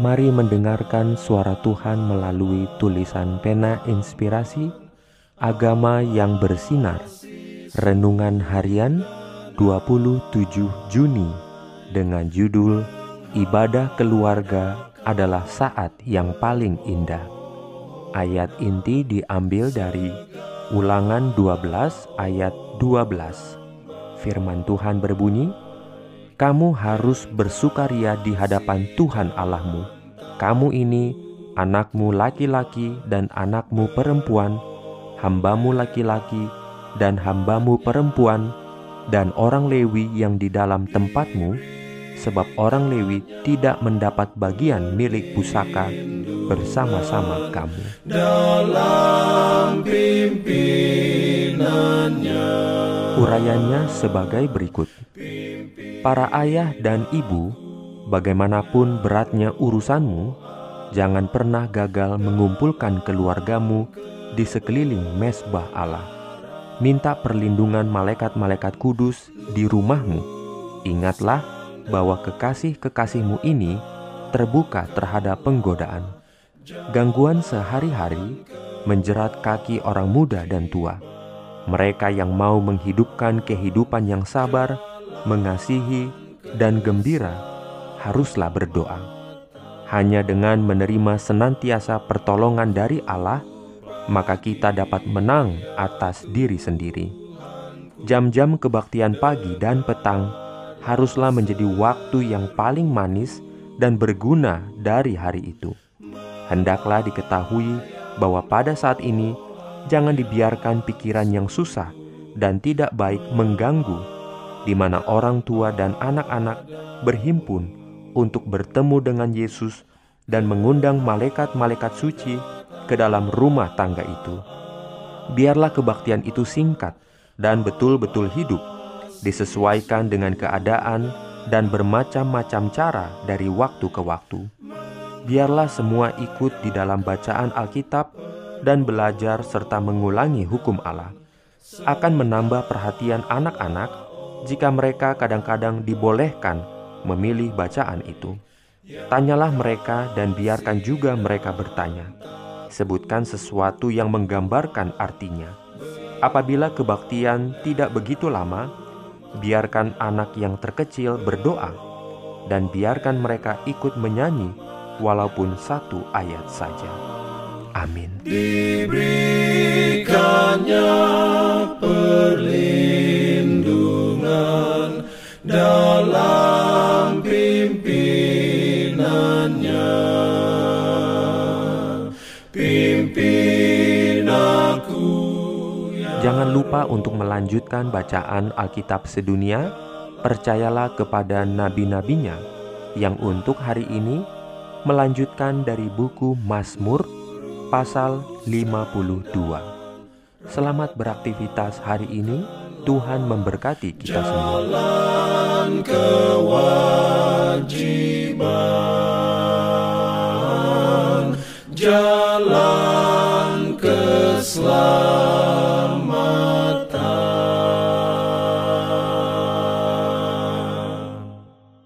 Mari mendengarkan suara Tuhan melalui tulisan pena inspirasi Agama yang bersinar. Renungan harian 27 Juni Dengan judul Ibadah keluarga adalah saat yang paling indah. Ayat inti diambil dari Ulangan 12 ayat 12 Firman Tuhan berbunyi, kamu harus bersukaria di hadapan Tuhan Allahmu. Kamu ini anakmu laki-laki dan anakmu perempuan, hambamu laki-laki dan hambamu perempuan, dan orang Lewi yang di dalam tempatmu, sebab orang Lewi tidak mendapat bagian milik pusaka bersama-sama kamu. Dalam pimpinannya Urayanya sebagai berikut. Para ayah dan ibu, bagaimanapun beratnya urusanmu, jangan pernah gagal mengumpulkan keluargamu di sekeliling mesbah Allah. Minta perlindungan malaikat-malaikat kudus di rumahmu. Ingatlah bahwa kekasih-kekasihmu ini terbuka terhadap penggodaan. Gangguan sehari-hari menjerat kaki orang muda dan tua. Mereka yang mau menghidupkan kehidupan yang sabar mengasihi, dan gembira, haruslah berdoa. Hanya dengan menerima senantiasa pertolongan dari Allah, maka kita dapat menang atas diri sendiri. Jam-jam kebaktian pagi dan petang haruslah menjadi waktu yang paling manis dan berguna dari hari itu. Hendaklah diketahui bahwa pada saat ini jangan dibiarkan pikiran yang susah dan tidak baik mengganggu di mana orang tua dan anak-anak berhimpun untuk bertemu dengan Yesus dan mengundang malaikat-malaikat suci ke dalam rumah tangga itu. Biarlah kebaktian itu singkat dan betul-betul hidup, disesuaikan dengan keadaan dan bermacam-macam cara dari waktu ke waktu. Biarlah semua ikut di dalam bacaan Alkitab dan belajar serta mengulangi hukum Allah. Akan menambah perhatian anak-anak jika mereka kadang-kadang dibolehkan memilih bacaan itu. Tanyalah mereka dan biarkan juga mereka bertanya. Sebutkan sesuatu yang menggambarkan artinya. Apabila kebaktian tidak begitu lama, biarkan anak yang terkecil berdoa dan biarkan mereka ikut menyanyi walaupun satu ayat saja. Amin. Diberikannya dalam pimpinannya. Pimpin aku ya Jangan lupa untuk melanjutkan bacaan Alkitab sedunia. Percayalah kepada nabi-nabinya yang untuk hari ini melanjutkan dari buku Mazmur pasal 52 Selamat beraktivitas hari ini. Tuhan memberkati kita semua. Jalan kewajiban, jalan keselamatan.